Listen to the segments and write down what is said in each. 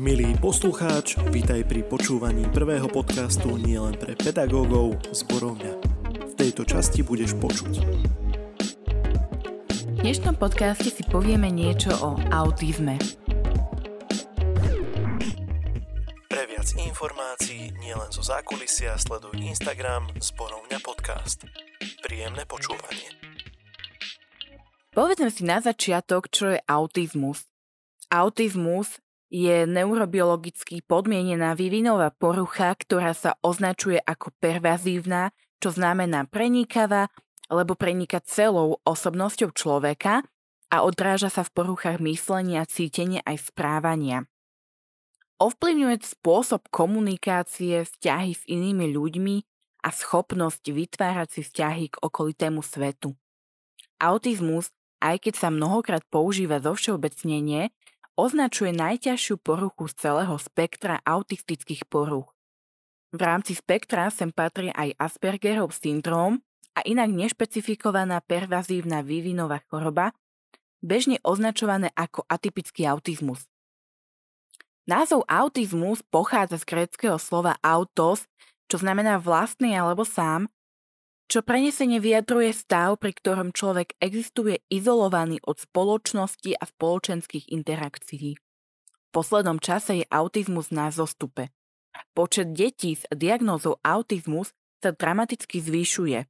Milý poslucháč, vítaj pri počúvaní prvého podcastu nielen pre pedagógov z Borovňa. V tejto časti budeš počuť. V dnešnom podcaste si povieme niečo o autizme. Pre viac informácií nielen zo zákulisia sleduj Instagram Zborovňa podcast. Príjemné počúvanie. Povedzme si na začiatok, čo je autizmus. Autizmus je neurobiologicky podmienená vývinová porucha, ktorá sa označuje ako pervazívna, čo znamená prenikavá, alebo preniká celou osobnosťou človeka a odráža sa v poruchách myslenia, cítenia aj správania. Ovplyvňuje spôsob komunikácie, vzťahy s inými ľuďmi a schopnosť vytvárať si vzťahy k okolitému svetu. Autizmus, aj keď sa mnohokrát používa zo všeobecnenie, označuje najťažšiu poruchu z celého spektra autistických poruch. V rámci spektra sem patrí aj Aspergerov syndróm a inak nešpecifikovaná pervazívna vývinová choroba, bežne označované ako atypický autizmus. Názov autizmus pochádza z gréckého slova autos, čo znamená vlastný alebo sám, čo prenesenie vyjadruje stav, pri ktorom človek existuje izolovaný od spoločnosti a spoločenských interakcií. V poslednom čase je autizmus na zostupe. Počet detí s diagnózou autizmus sa dramaticky zvyšuje.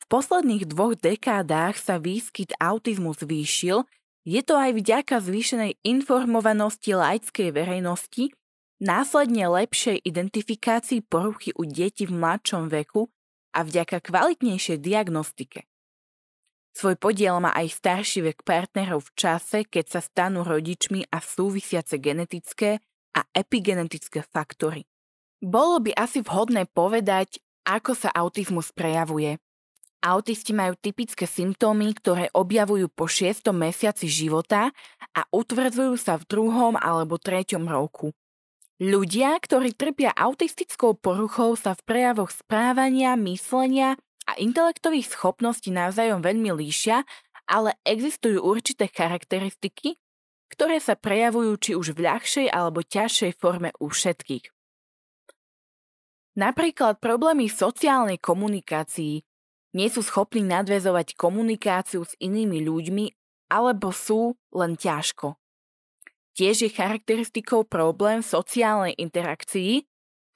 V posledných dvoch dekádách sa výskyt autizmu zvýšil, je to aj vďaka zvýšenej informovanosti laickej verejnosti, následne lepšej identifikácii poruchy u detí v mladšom veku a vďaka kvalitnejšej diagnostike. Svoj podiel má aj starší vek partnerov v čase, keď sa stanú rodičmi a súvisiace genetické a epigenetické faktory. Bolo by asi vhodné povedať, ako sa autizmus prejavuje. Autisti majú typické symptómy, ktoré objavujú po 6. mesiaci života a utvrdzujú sa v druhom alebo treťom roku. Ľudia, ktorí trpia autistickou poruchou, sa v prejavoch správania, myslenia a intelektových schopností navzájom veľmi líšia, ale existujú určité charakteristiky, ktoré sa prejavujú či už v ľahšej alebo ťažšej forme u všetkých. Napríklad problémy sociálnej komunikácii nie sú schopní nadvezovať komunikáciu s inými ľuďmi alebo sú len ťažko. Tiež je charakteristikou problém sociálnej interakcii,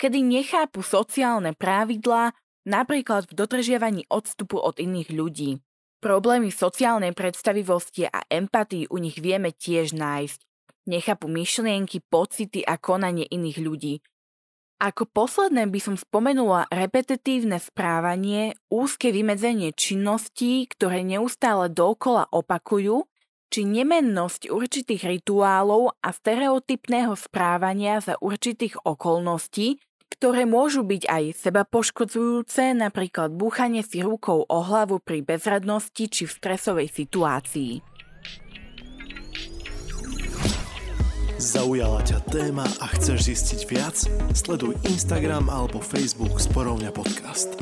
kedy nechápu sociálne pravidlá, napríklad v dodržiavaní odstupu od iných ľudí. Problémy sociálnej predstavivosti a empatii u nich vieme tiež nájsť. Nechápu myšlienky, pocity a konanie iných ľudí. Ako posledné by som spomenula repetitívne správanie, úzke vymedzenie činností, ktoré neustále dokola opakujú či nemennosť určitých rituálov a stereotypného správania za určitých okolností, ktoré môžu byť aj seba poškodzujúce, napríklad búchanie si rukou o hlavu pri bezradnosti či v stresovej situácii. Zaujala ťa téma a chceš zistiť viac? Sleduj Instagram alebo Facebook Sporovňa podcast.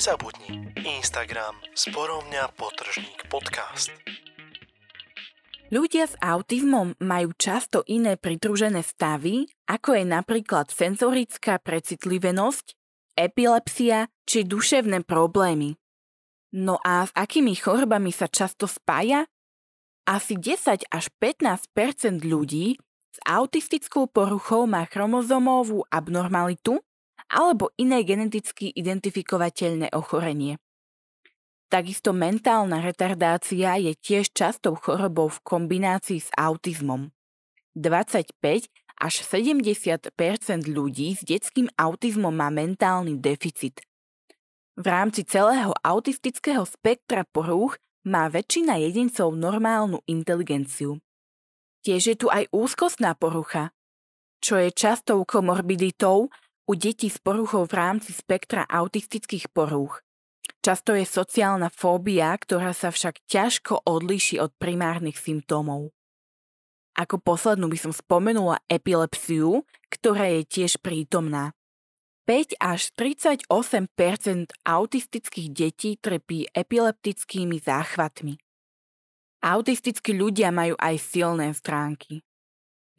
Nezabudni Instagram sporovňa potržník podcast. Ľudia s autizmom majú často iné pridružené stavy, ako je napríklad senzorická precitlivenosť, epilepsia či duševné problémy. No a s akými chorobami sa často spája? Asi 10 až 15% ľudí s autistickou poruchou má chromozomovú abnormalitu alebo iné geneticky identifikovateľné ochorenie. Takisto mentálna retardácia je tiež častou chorobou v kombinácii s autizmom. 25 až 70% ľudí s detským autizmom má mentálny deficit. V rámci celého autistického spektra porúch má väčšina jedincov normálnu inteligenciu. Tiež je tu aj úzkostná porucha, čo je častou komorbiditou u detí s poruchou v rámci spektra autistických porúch. Často je sociálna fóbia, ktorá sa však ťažko odlíši od primárnych symptómov. Ako poslednú by som spomenula epilepsiu, ktorá je tiež prítomná. 5 až 38% autistických detí trpí epileptickými záchvatmi. Autistickí ľudia majú aj silné stránky.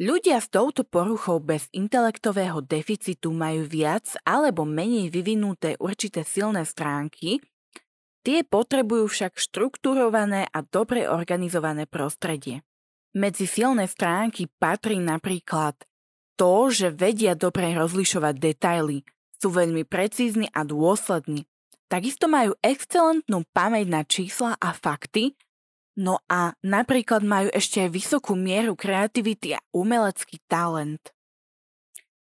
Ľudia s touto poruchou bez intelektového deficitu majú viac alebo menej vyvinuté určité silné stránky, tie potrebujú však štrukturované a dobre organizované prostredie. Medzi silné stránky patrí napríklad to, že vedia dobre rozlišovať detaily, sú veľmi precízni a dôslední. Takisto majú excelentnú pamäť na čísla a fakty No a napríklad majú ešte aj vysokú mieru kreativity a umelecký talent.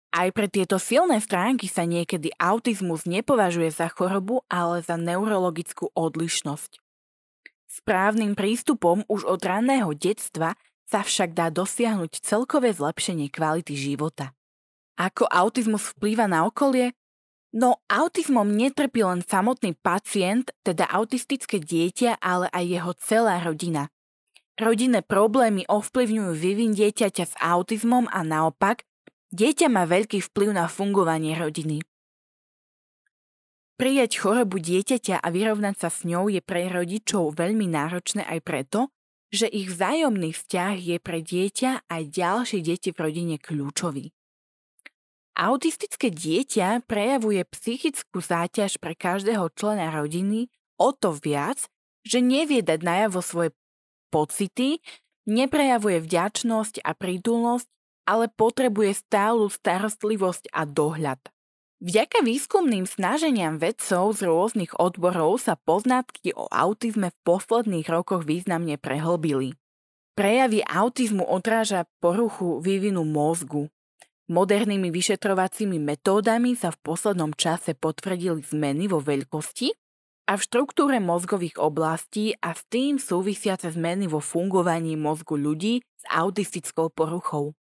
Aj pre tieto silné stránky sa niekedy autizmus nepovažuje za chorobu, ale za neurologickú odlišnosť. Správnym prístupom už od ranného detstva sa však dá dosiahnuť celkové zlepšenie kvality života. Ako autizmus vplýva na okolie? No autizmom netrpí len samotný pacient, teda autistické dieťa, ale aj jeho celá rodina. Rodinné problémy ovplyvňujú vývin dieťaťa s autizmom a naopak, dieťa má veľký vplyv na fungovanie rodiny. Prijať chorobu dieťaťa a vyrovnať sa s ňou je pre rodičov veľmi náročné aj preto, že ich vzájomný vzťah je pre dieťa aj ďalšie deti v rodine kľúčový. Autistické dieťa prejavuje psychickú záťaž pre každého člena rodiny o to viac, že nevie dať najavo svoje pocity, neprejavuje vďačnosť a prítulnosť, ale potrebuje stálu starostlivosť a dohľad. Vďaka výskumným snaženiam vedcov z rôznych odborov sa poznatky o autizme v posledných rokoch významne prehlbili. Prejavy autizmu odráža poruchu vývinu mozgu, Modernými vyšetrovacími metódami sa v poslednom čase potvrdili zmeny vo veľkosti a v štruktúre mozgových oblastí a s tým súvisiace zmeny vo fungovaní mozgu ľudí s autistickou poruchou.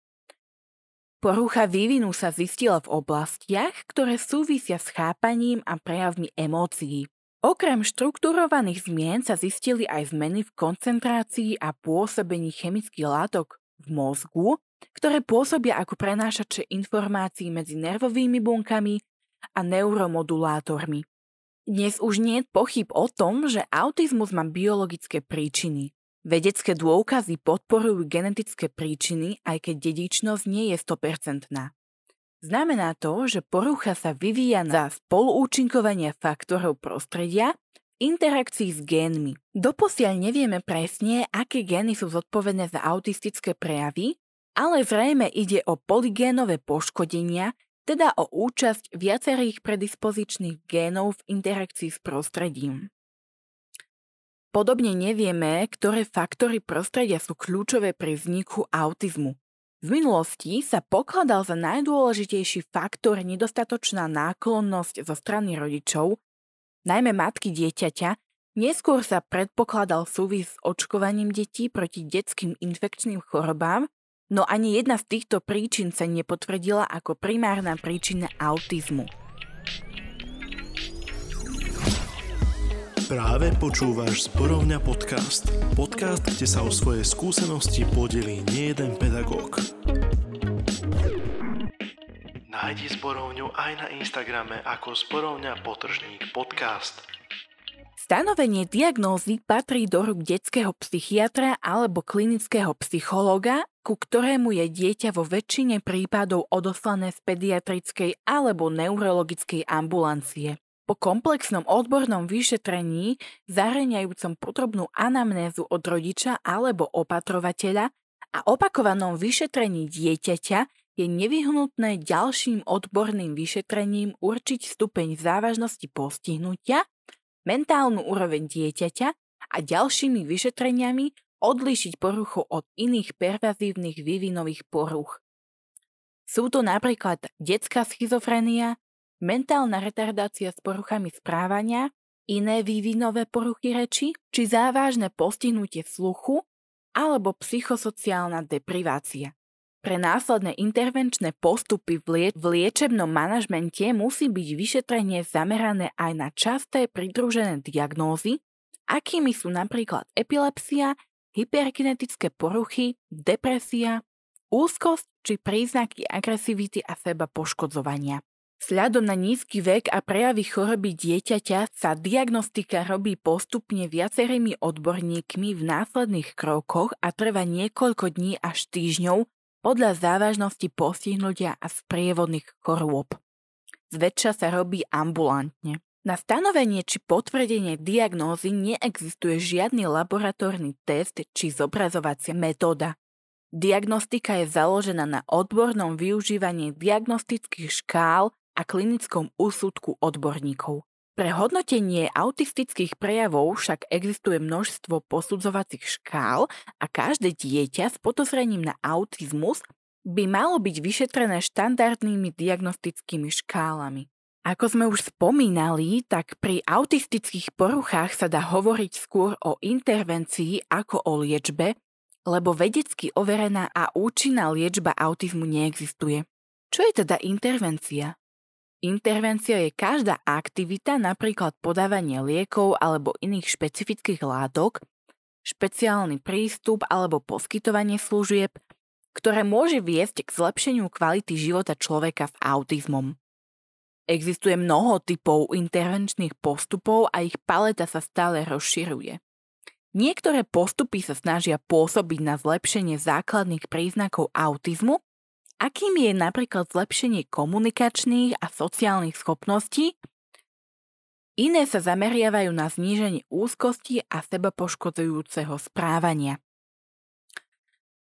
Porucha vývinu sa zistila v oblastiach, ktoré súvisia s chápaním a prejavmi emócií. Okrem štruktúrovaných zmien sa zistili aj zmeny v koncentrácii a pôsobení chemických látok v mozgu, ktoré pôsobia ako prenášače informácií medzi nervovými bunkami a neuromodulátormi. Dnes už nie je pochyb o tom, že autizmus má biologické príčiny. Vedecké dôkazy podporujú genetické príčiny, aj keď dedičnosť nie je 100%. Znamená to, že porucha sa vyvíja za spoluúčinkovania faktorov prostredia v interakcii s génmi. Doposiaľ nevieme presne, aké gény sú zodpovedné za autistické prejavy, ale zrejme ide o polygénové poškodenia, teda o účasť viacerých predispozičných génov v interakcii s prostredím. Podobne nevieme, ktoré faktory prostredia sú kľúčové pri vzniku autizmu. V minulosti sa pokladal za najdôležitejší faktor nedostatočná náklonnosť zo strany rodičov, najmä matky dieťaťa, neskôr sa predpokladal súvis s očkovaním detí proti detským infekčným chorobám No ani jedna z týchto príčin sa nepotvrdila ako primárna príčina autizmu. Práve počúvaš Zborovňa podcast. Podcast, kde sa o svoje skúsenosti podelí nie jeden pedagóg. Nájdi Zborovňu aj na Instagrame ako Zborovňa potržník podcast. Stanovenie diagnózy patrí do rúk detského psychiatra alebo klinického psychológa ku ktorému je dieťa vo väčšine prípadov odoslané z pediatrickej alebo neurologickej ambulancie. Po komplexnom odbornom vyšetrení, zahraniajúcom podrobnú anamnézu od rodiča alebo opatrovateľa a opakovanom vyšetrení dieťaťa je nevyhnutné ďalším odborným vyšetrením určiť stupeň závažnosti postihnutia, mentálnu úroveň dieťaťa a ďalšími vyšetreniami odlíšiť poruchu od iných pervazívnych vývinových poruch. Sú to napríklad detská schizofrenia, mentálna retardácia s poruchami správania, iné vývinové poruchy reči či závažné postihnutie sluchu alebo psychosociálna deprivácia. Pre následné intervenčné postupy v, lie- v liečebnom manažmente musí byť vyšetrenie zamerané aj na časté pridružené diagnózy, akými sú napríklad epilepsia, hyperkinetické poruchy, depresia, úzkosť či príznaky agresivity a seba poškodzovania. Sľadom na nízky vek a prejavy choroby dieťaťa sa diagnostika robí postupne viacerými odborníkmi v následných krokoch a trvá niekoľko dní až týždňov podľa závažnosti postihnutia a sprievodných chorôb. Zväčša sa robí ambulantne. Na stanovenie či potvrdenie diagnózy neexistuje žiadny laboratórny test či zobrazovacia metóda. Diagnostika je založená na odbornom využívaní diagnostických škál a klinickom úsudku odborníkov. Pre hodnotenie autistických prejavov však existuje množstvo posudzovacích škál a každé dieťa s podozrením na autizmus by malo byť vyšetrené štandardnými diagnostickými škálami. Ako sme už spomínali, tak pri autistických poruchách sa dá hovoriť skôr o intervencii ako o liečbe, lebo vedecky overená a účinná liečba autizmu neexistuje. Čo je teda intervencia? Intervencia je každá aktivita, napríklad podávanie liekov alebo iných špecifických látok, špeciálny prístup alebo poskytovanie služieb, ktoré môže viesť k zlepšeniu kvality života človeka s autizmom. Existuje mnoho typov intervenčných postupov a ich paleta sa stále rozširuje. Niektoré postupy sa snažia pôsobiť na zlepšenie základných príznakov autizmu akým je napríklad zlepšenie komunikačných a sociálnych schopností, iné sa zameriavajú na zníženie úzkosti a seba poškodzujúceho správania.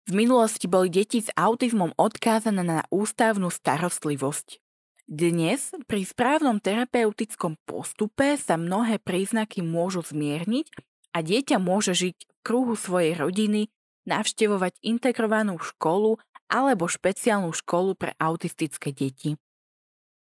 V minulosti boli deti s autizmom odkázané na ústavnú starostlivosť. Dnes pri správnom terapeutickom postupe sa mnohé príznaky môžu zmierniť a dieťa môže žiť v kruhu svojej rodiny, navštevovať integrovanú školu alebo špeciálnu školu pre autistické deti.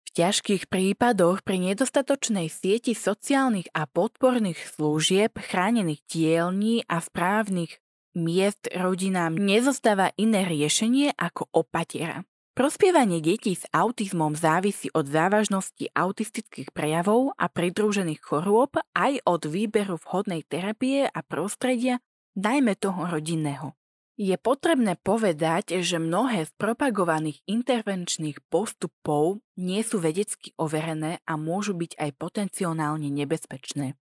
V ťažkých prípadoch pri nedostatočnej sieti sociálnych a podporných služieb, chránených dielní a správnych miest rodinám nezostáva iné riešenie ako opatera. Prospievanie detí s autizmom závisí od závažnosti autistických prejavov a pridružených chorôb aj od výberu vhodnej terapie a prostredia, najmä toho rodinného. Je potrebné povedať, že mnohé z propagovaných intervenčných postupov nie sú vedecky overené a môžu byť aj potenciálne nebezpečné.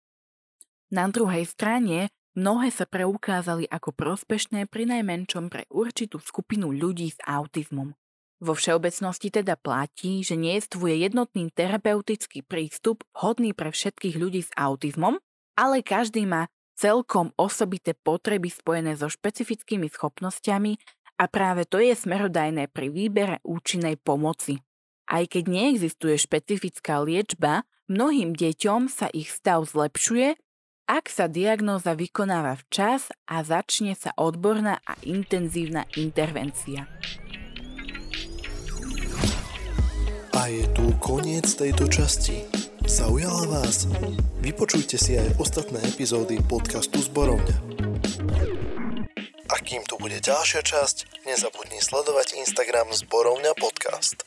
Na druhej strane mnohé sa preukázali ako prospešné pri najmenšom pre určitú skupinu ľudí s autizmom. Vo všeobecnosti teda platí, že nie je jednotný terapeutický prístup hodný pre všetkých ľudí s autizmom, ale každý má celkom osobité potreby spojené so špecifickými schopnosťami a práve to je smerodajné pri výbere účinnej pomoci. Aj keď neexistuje špecifická liečba, mnohým deťom sa ich stav zlepšuje, ak sa diagnóza vykonáva včas a začne sa odborná a intenzívna intervencia. A je tu koniec tejto časti. Zaujala vás? Vypočujte si aj ostatné epizódy podcastu Zborovňa. A kým tu bude ďalšia časť, nezabudni sledovať Instagram Zborovňa podcast.